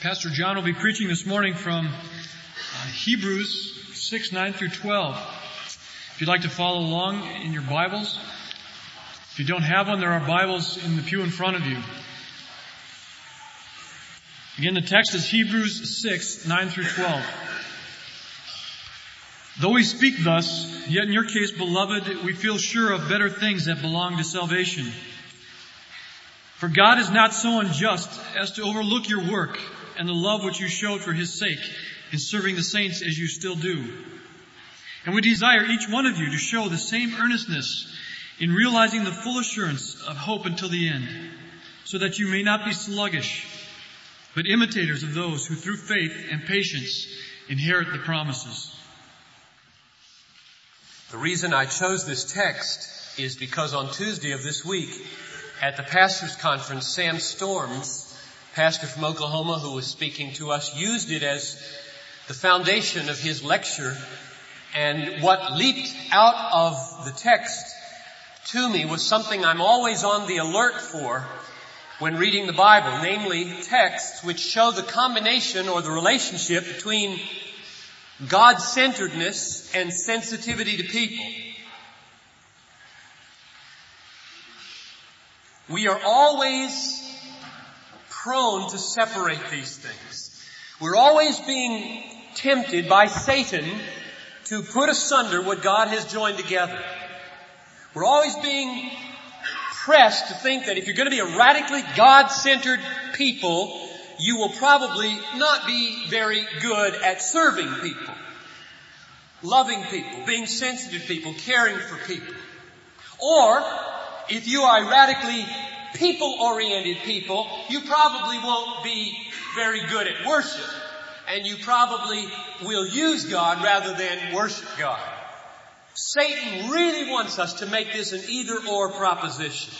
Pastor John will be preaching this morning from uh, Hebrews 6, 9 through 12. If you'd like to follow along in your Bibles, if you don't have one, there are Bibles in the pew in front of you. Again, the text is Hebrews 6, 9 through 12. Though we speak thus, yet in your case, beloved, we feel sure of better things that belong to salvation. For God is not so unjust as to overlook your work and the love which you showed for his sake in serving the saints as you still do. And we desire each one of you to show the same earnestness in realizing the full assurance of hope until the end, so that you may not be sluggish, but imitators of those who through faith and patience inherit the promises. The reason I chose this text is because on Tuesday of this week at the pastors conference, Sam Storms pastor from Oklahoma who was speaking to us used it as the foundation of his lecture. And what leaped out of the text to me was something I'm always on the alert for when reading the Bible, namely texts which show the combination or the relationship between God-centeredness and sensitivity to people. We are always prone to separate these things. We're always being tempted by Satan to put asunder what God has joined together. We're always being pressed to think that if you're going to be a radically God-centered people, you will probably not be very good at serving people, loving people, being sensitive to people, caring for people. Or, if you are radically people-oriented people, you probably won't be very good at worship. And you probably will use God rather than worship God. Satan really wants us to make this an either or proposition.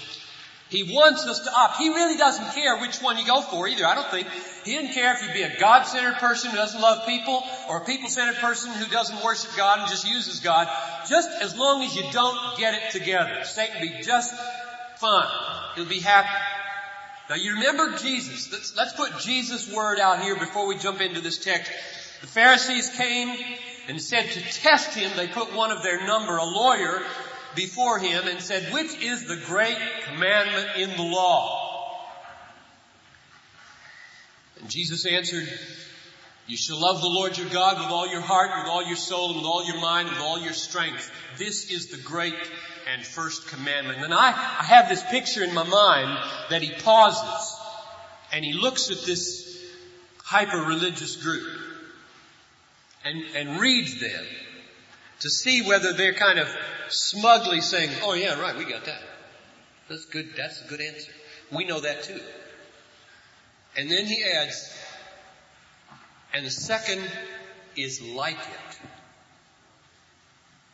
He wants us to opt. He really doesn't care which one you go for either. I don't think. He doesn't care if you be a God-centered person who doesn't love people or a people-centered person who doesn't worship God and just uses God. Just as long as you don't get it together. Satan be just fine. He'll be happy. Now you remember Jesus. Let's, let's put Jesus' word out here before we jump into this text. The Pharisees came and said to test him, they put one of their number, a lawyer, before him and said, which is the great commandment in the law? And Jesus answered, you shall love the Lord your God with all your heart, with all your soul, and with all your mind, and with all your strength. This is the great and first commandment. And I, I have this picture in my mind that he pauses and he looks at this hyper religious group and, and reads them to see whether they're kind of smugly saying, oh yeah, right, we got that. That's good, that's a good answer. We know that too. And then he adds, and the second is like it.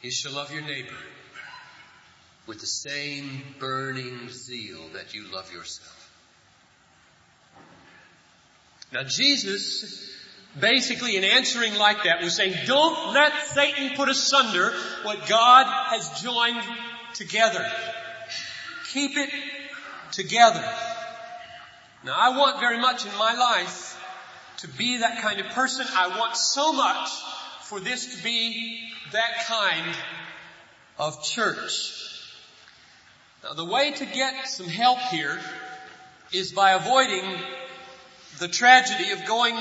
You shall love your neighbor with the same burning zeal that you love yourself. Now Jesus, basically in answering like that was saying, don't let Satan put asunder what God has joined together. Keep it together. Now I want very much in my life to be that kind of person. I want so much for this to be that kind of church. Now the way to get some help here is by avoiding the tragedy of going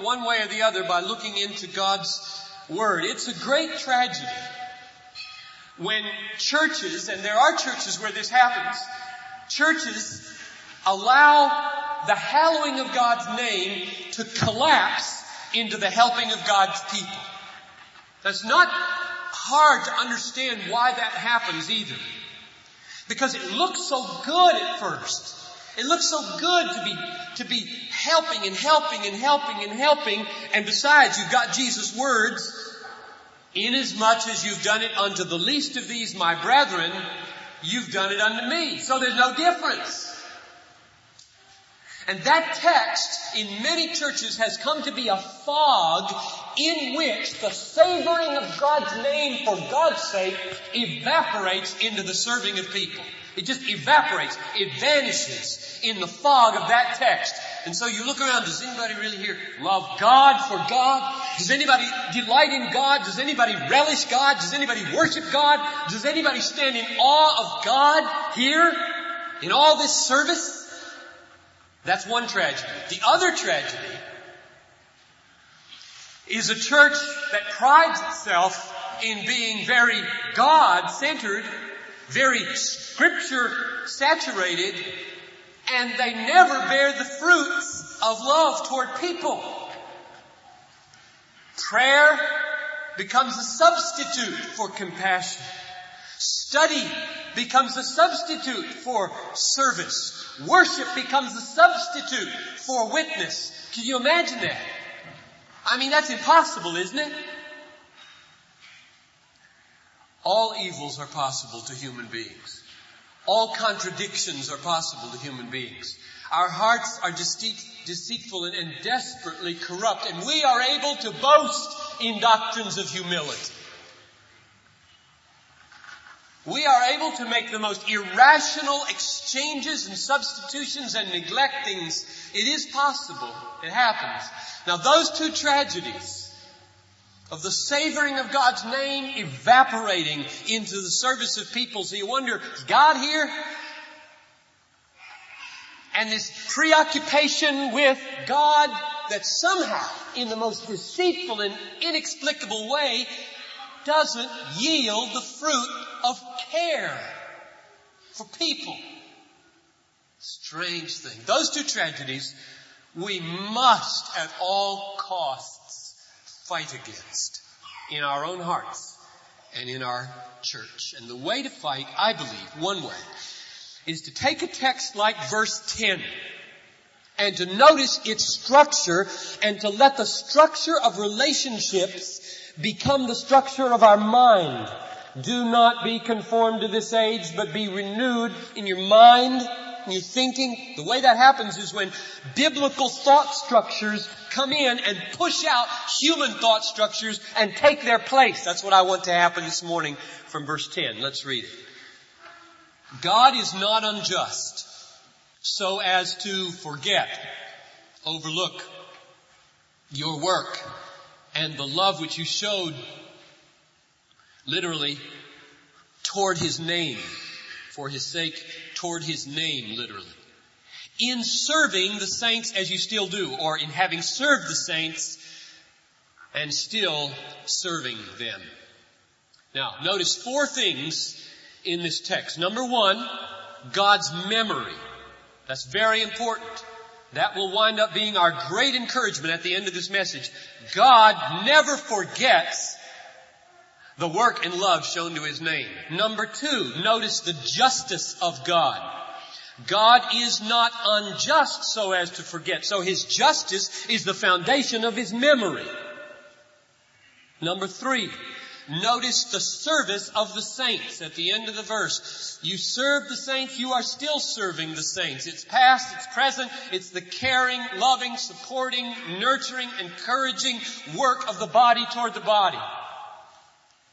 one way or the other by looking into God's Word. It's a great tragedy when churches, and there are churches where this happens, churches allow the hallowing of God's name to collapse into the helping of God's people. That's not hard to understand why that happens either. Because it looks so good at first. It looks so good to be, to be helping and helping and helping and helping. And besides, you've got Jesus' words, inasmuch as you've done it unto the least of these, my brethren, you've done it unto me. So there's no difference. And that text in many churches has come to be a fog in which the savoring of God's name for God's sake evaporates into the serving of people. It just evaporates. It vanishes in the fog of that text. And so you look around, does anybody really here love God for God? Does anybody delight in God? Does anybody relish God? Does anybody worship God? Does anybody stand in awe of God here in all this service? That's one tragedy. The other tragedy is a church that prides itself in being very God-centered, very scripture saturated, and they never bear the fruits of love toward people. Prayer becomes a substitute for compassion. Study becomes a substitute for service. Worship becomes a substitute for witness. Can you imagine that? I mean, that's impossible, isn't it? All evils are possible to human beings. All contradictions are possible to human beings. Our hearts are deceitful and desperately corrupt, and we are able to boast in doctrines of humility. We are able to make the most irrational exchanges and substitutions and neglect things. It is possible. It happens. Now those two tragedies of the savoring of God's name evaporating into the service of people. So you wonder, is God here? And this preoccupation with God that somehow, in the most deceitful and inexplicable way, doesn't yield the fruit of care for people. Strange thing. Those two tragedies we must at all costs fight against in our own hearts and in our church. And the way to fight, I believe, one way, is to take a text like verse 10 and to notice its structure and to let the structure of relationships become the structure of our mind. Do not be conformed to this age, but be renewed in your mind and your thinking. The way that happens is when biblical thought structures come in and push out human thought structures and take their place. That's what I want to happen this morning from verse 10. Let's read it. God is not unjust so as to forget, overlook your work and the love which you showed literally toward his name for his sake toward his name literally. In serving the saints as you still do or in having served the saints and still serving them. Now notice four things in this text. Number one god's memory. That's very important. That will wind up being our great encouragement at the end of this message. God never forgets the work and love shown to His name. Number two, notice the justice of God. God is not unjust so as to forget. So His justice is the foundation of His memory. Number three, Notice the service of the saints at the end of the verse. You serve the saints, you are still serving the saints. It's past, it's present, it's the caring, loving, supporting, nurturing, encouraging work of the body toward the body.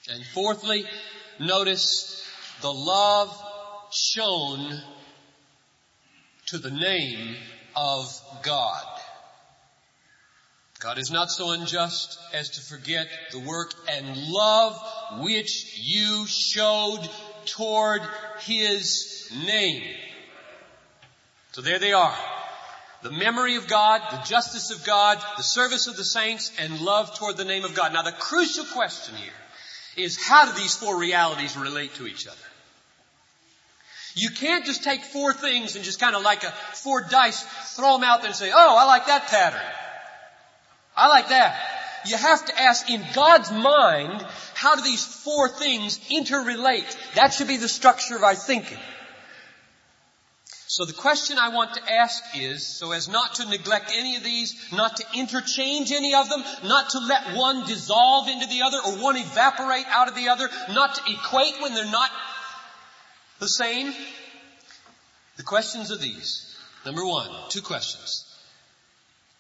And fourthly, notice the love shown to the name of God. God is not so unjust as to forget the work and love which you showed toward His name. So there they are. The memory of God, the justice of God, the service of the saints, and love toward the name of God. Now the crucial question here is how do these four realities relate to each other? You can't just take four things and just kind of like a four dice, throw them out there and say, oh, I like that pattern. I like that. You have to ask in God's mind, how do these four things interrelate? That should be the structure of our thinking. So the question I want to ask is, so as not to neglect any of these, not to interchange any of them, not to let one dissolve into the other or one evaporate out of the other, not to equate when they're not the same. The questions are these. Number one, two questions.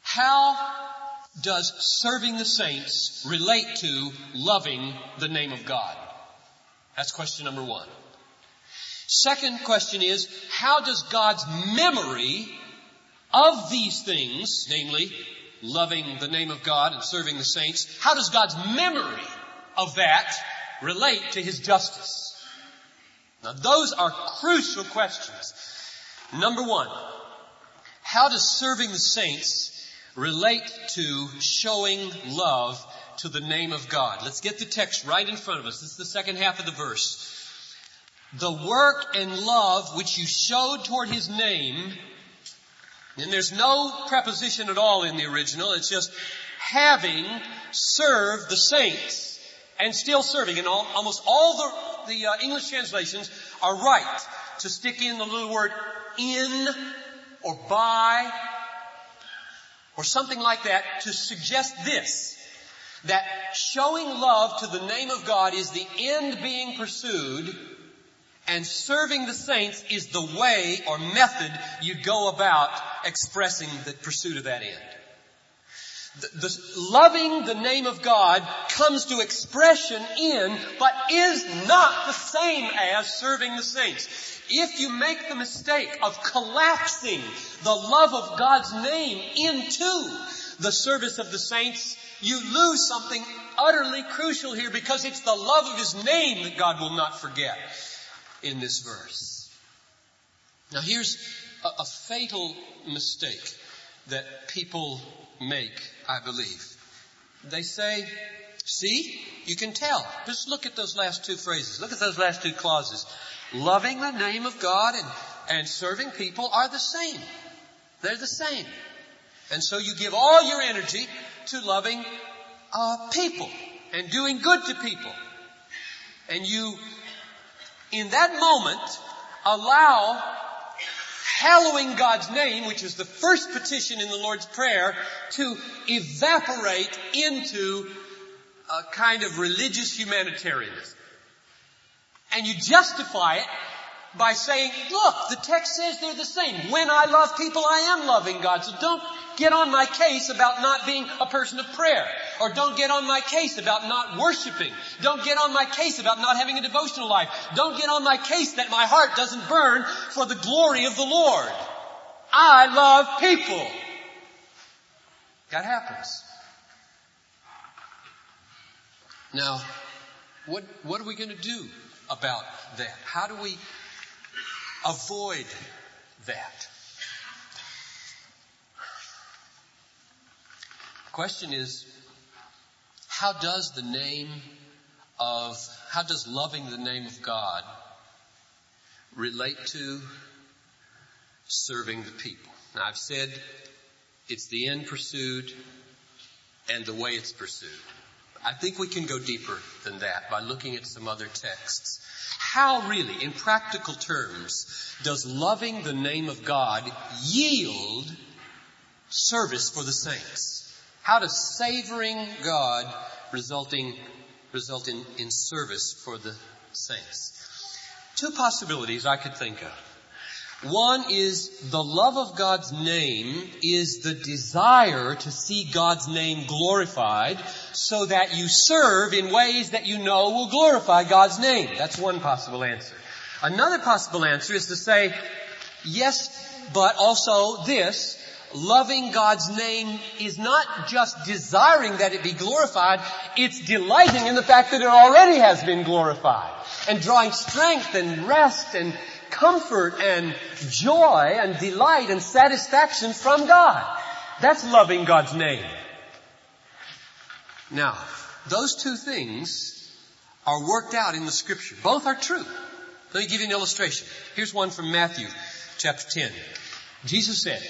How does serving the saints relate to loving the name of God? That's question number one. Second question is, how does God's memory of these things, namely loving the name of God and serving the saints, how does God's memory of that relate to His justice? Now those are crucial questions. Number one, how does serving the saints relate to showing love to the name of God? Let's get the text right in front of us. This is the second half of the verse. The work and love which you showed toward His name, and there's no preposition at all in the original, it's just having served the saints and still serving. And all, almost all the, the uh, English translations are right to stick in the little word in or by or something like that to suggest this. That showing love to the name of God is the end being pursued and serving the saints is the way or method you go about expressing the pursuit of that end. The, the, loving the name of God comes to expression in, but is not the same as serving the saints. If you make the mistake of collapsing the love of God's name into the service of the saints, you lose something utterly crucial here because it's the love of His name that God will not forget in this verse. Now here's a, a fatal mistake that people make, I believe. They say, see, you can tell. Just look at those last two phrases. Look at those last two clauses. Loving the name of God and, and serving people are the same. They're the same. And so you give all your energy to loving uh, people and doing good to people. And you, in that moment, allow hallowing God's name, which is the first petition in the Lord's Prayer, to evaporate into a kind of religious humanitarianism. And you justify it by saying, look, the text says they're the same. When I love people, I am loving God. So don't get on my case about not being a person of prayer. Or don't get on my case about not worshiping. Don't get on my case about not having a devotional life. Don't get on my case that my heart doesn't burn for the glory of the Lord. I love people. That happens. Now, what, what are we going to do about that? How do we avoid that? Question is, how does the name of, how does loving the name of God relate to serving the people? Now I've said it's the end pursued and the way it's pursued. I think we can go deeper than that by looking at some other texts. How really, in practical terms, does loving the name of God yield service for the saints? How does savoring God resulting, result in, in service for the saints? Two possibilities I could think of. One is the love of God's name is the desire to see God's name glorified so that you serve in ways that you know will glorify God's name. That's one possible answer. Another possible answer is to say, yes, but also this, loving God's name is not just desiring that it be glorified, it's delighting in the fact that it already has been glorified. And drawing strength and rest and comfort and joy and delight and satisfaction from God. That's loving God's name. Now, those two things are worked out in the scripture. Both are true. Let me give you an illustration. Here's one from Matthew chapter 10. Jesus said,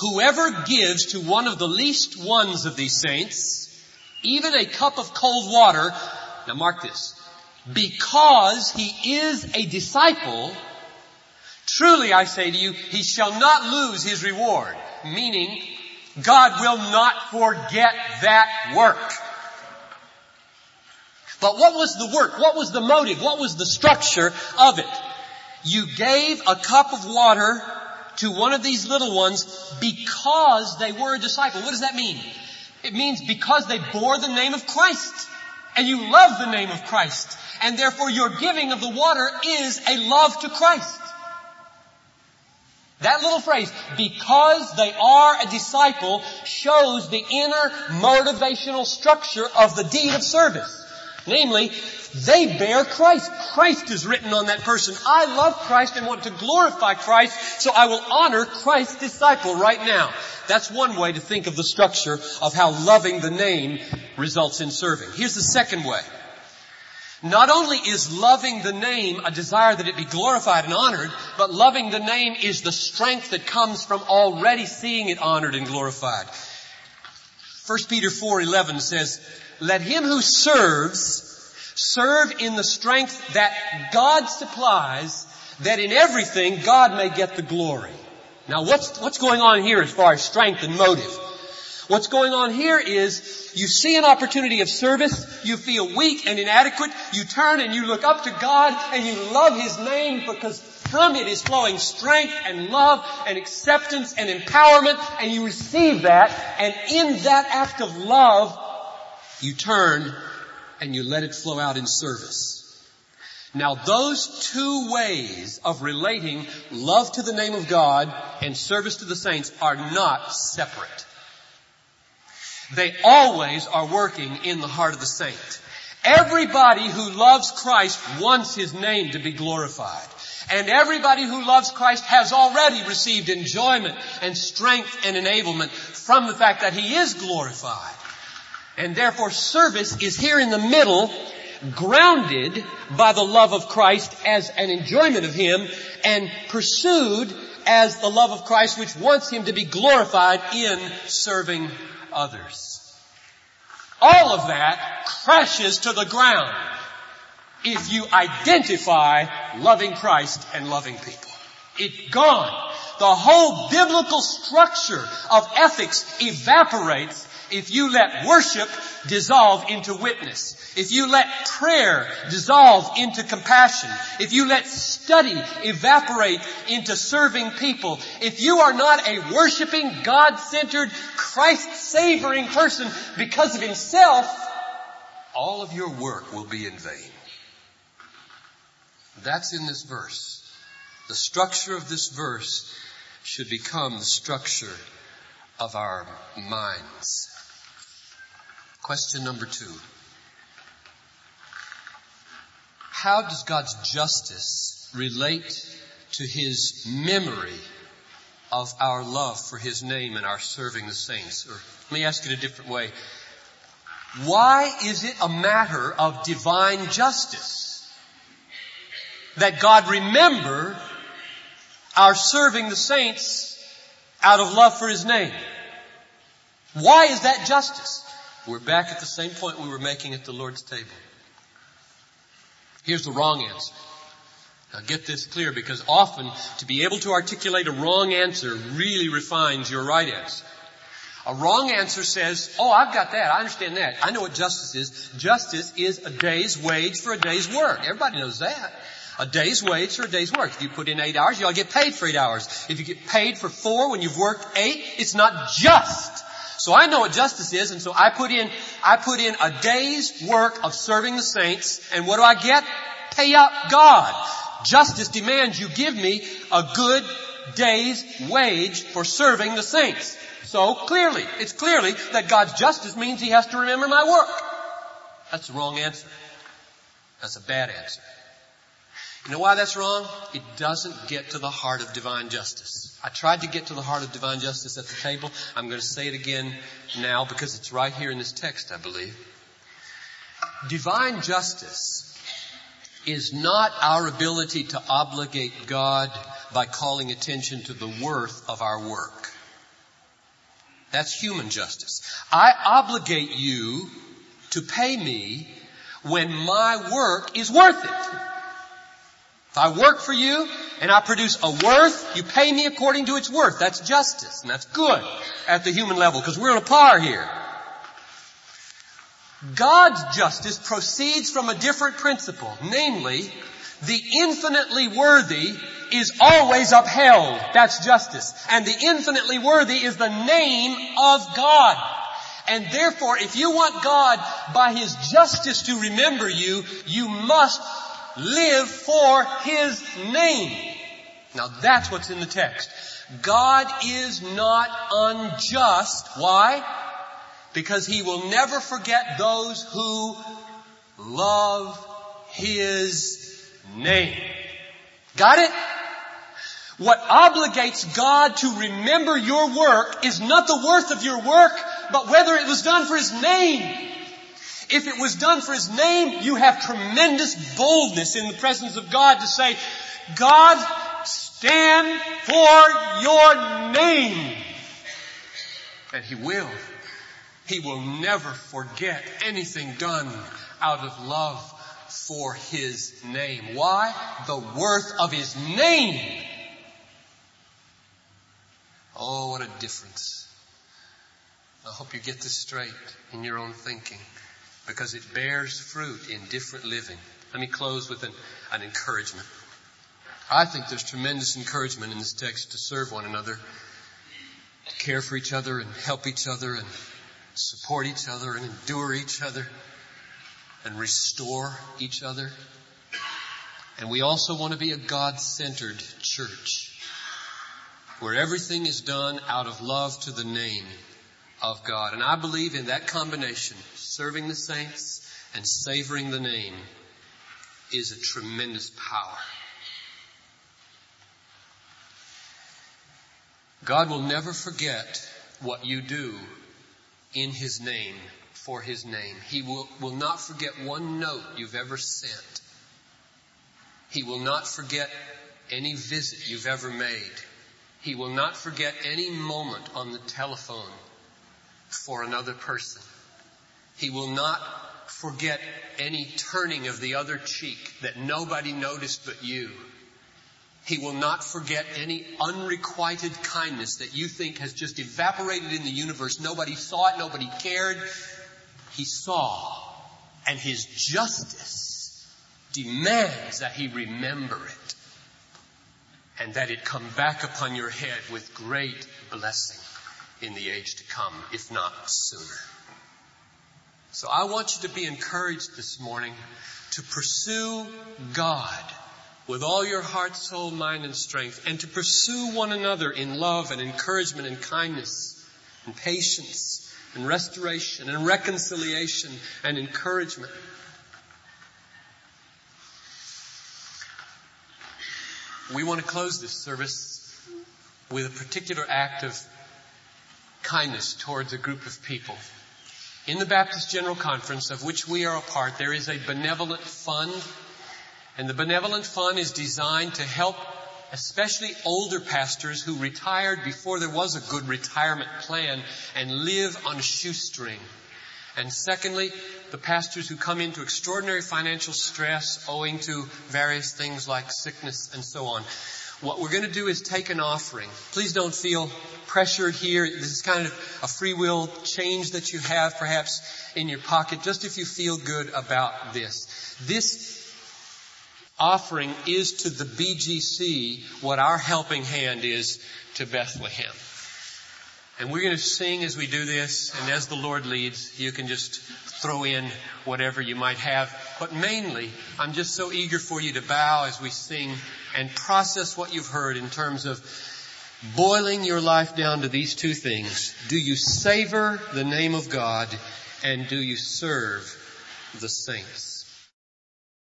Whoever gives to one of the least ones of these saints, even a cup of cold water, now mark this, because he is a disciple, Truly I say to you, he shall not lose his reward. Meaning, God will not forget that work. But what was the work? What was the motive? What was the structure of it? You gave a cup of water to one of these little ones because they were a disciple. What does that mean? It means because they bore the name of Christ. and you love the name of Christ, and therefore your giving of the water is a love to Christ. That little phrase, because they are a disciple, shows the inner motivational structure of the deed of service. Namely, they bear Christ. Christ is written on that person. I love Christ and want to glorify Christ, so I will honor Christ's disciple right now. That's one way to think of the structure of how loving the name results in serving. Here's the second way. Not only is loving the name a desire that it be glorified and honored, but loving the name is the strength that comes from already seeing it honored and glorified. 1 Peter 4:11 says, "Let him who serves serve in the strength that God supplies, that in everything God may get the glory." Now what's what's going on here as far as strength and motive? What's going on here is you see an opportunity of service, you feel weak and inadequate, you turn and you look up to God and you love His name because from it is flowing strength and love and acceptance and empowerment and you receive that and in that act of love, you turn and you let it flow out in service. Now those two ways of relating love to the name of God and service to the saints are not separate. They always are working in the heart of the saint. Everybody who loves Christ wants His name to be glorified. And everybody who loves Christ has already received enjoyment and strength and enablement from the fact that He is glorified. And therefore service is here in the middle, grounded by the love of Christ as an enjoyment of Him and pursued as the love of Christ which wants Him to be glorified in serving others. All of that crashes to the ground if you identify loving Christ and loving people. It's gone. The whole biblical structure of ethics evaporates if you let worship dissolve into witness, if you let prayer dissolve into compassion, if you let study evaporate into serving people, if you are not a worshiping, God-centered, Christ-savoring person because of himself, all of your work will be in vain. That's in this verse. The structure of this verse should become the structure of our minds. Question number two. How does God's justice relate to His memory of our love for His name and our serving the saints? Or let me ask it a different way. Why is it a matter of divine justice that God remember our serving the saints out of love for His name? Why is that justice? We're back at the same point we were making at the Lord's table. Here's the wrong answer. Now get this clear because often to be able to articulate a wrong answer really refines your right answer. A wrong answer says, oh, I've got that. I understand that. I know what justice is. Justice is a day's wage for a day's work. Everybody knows that. A day's wage for a day's work. If you put in eight hours, you ought to get paid for eight hours. If you get paid for four when you've worked eight, it's not just. So I know what justice is, and so I put in, I put in a day's work of serving the saints, and what do I get? Pay up God. Justice demands you give me a good day's wage for serving the saints. So clearly, it's clearly that God's justice means He has to remember my work. That's the wrong answer. That's a bad answer. You know why that's wrong? It doesn't get to the heart of divine justice. I tried to get to the heart of divine justice at the table. I'm going to say it again now because it's right here in this text, I believe. Divine justice is not our ability to obligate God by calling attention to the worth of our work. That's human justice. I obligate you to pay me when my work is worth it. If I work for you and I produce a worth, you pay me according to its worth. That's justice and that's good at the human level because we're on a par here. God's justice proceeds from a different principle, namely, the infinitely worthy is always upheld. That's justice. And the infinitely worthy is the name of God. And therefore, if you want God by His justice to remember you, you must live for His name. Now that's what's in the text. God is not unjust. Why? Because He will never forget those who love His name. Got it? What obligates God to remember your work is not the worth of your work, but whether it was done for His name. If it was done for His name, you have tremendous boldness in the presence of God to say, God, stand for your name. And He will. He will never forget anything done out of love for His name. Why? The worth of His name. Oh, what a difference. I hope you get this straight in your own thinking because it bears fruit in different living. Let me close with an, an encouragement. I think there's tremendous encouragement in this text to serve one another, to care for each other and help each other and support each other and endure each other and restore each other. And we also want to be a God-centered church where everything is done out of love to the name of God. And I believe in that combination, serving the saints and savoring the name is a tremendous power. God will never forget what you do in His name, for His name. He will, will not forget one note you've ever sent. He will not forget any visit you've ever made. He will not forget any moment on the telephone for another person. He will not forget any turning of the other cheek that nobody noticed but you. He will not forget any unrequited kindness that you think has just evaporated in the universe. Nobody saw it, nobody cared. He saw. And His justice demands that He remember it. And that it come back upon your head with great blessing in the age to come, if not sooner. So I want you to be encouraged this morning to pursue God with all your heart, soul, mind, and strength, and to pursue one another in love and encouragement and kindness and patience and restoration and reconciliation and encouragement. We want to close this service with a particular act of kindness towards a group of people. In the Baptist General Conference, of which we are a part, there is a benevolent fund and the Benevolent Fund is designed to help especially older pastors who retired before there was a good retirement plan and live on a shoestring. And secondly, the pastors who come into extraordinary financial stress owing to various things like sickness and so on. What we're going to do is take an offering. Please don't feel pressured here. This is kind of a free will change that you have perhaps in your pocket, just if you feel good about this. This offering is to the BGC what our helping hand is to Bethlehem. And we're going to sing as we do this, and as the Lord leads, you can just throw in whatever you might have. But mainly, I'm just so eager for you to bow as we sing and process what you've heard in terms of boiling your life down to these two things. Do you savor the name of God and do you serve the saints?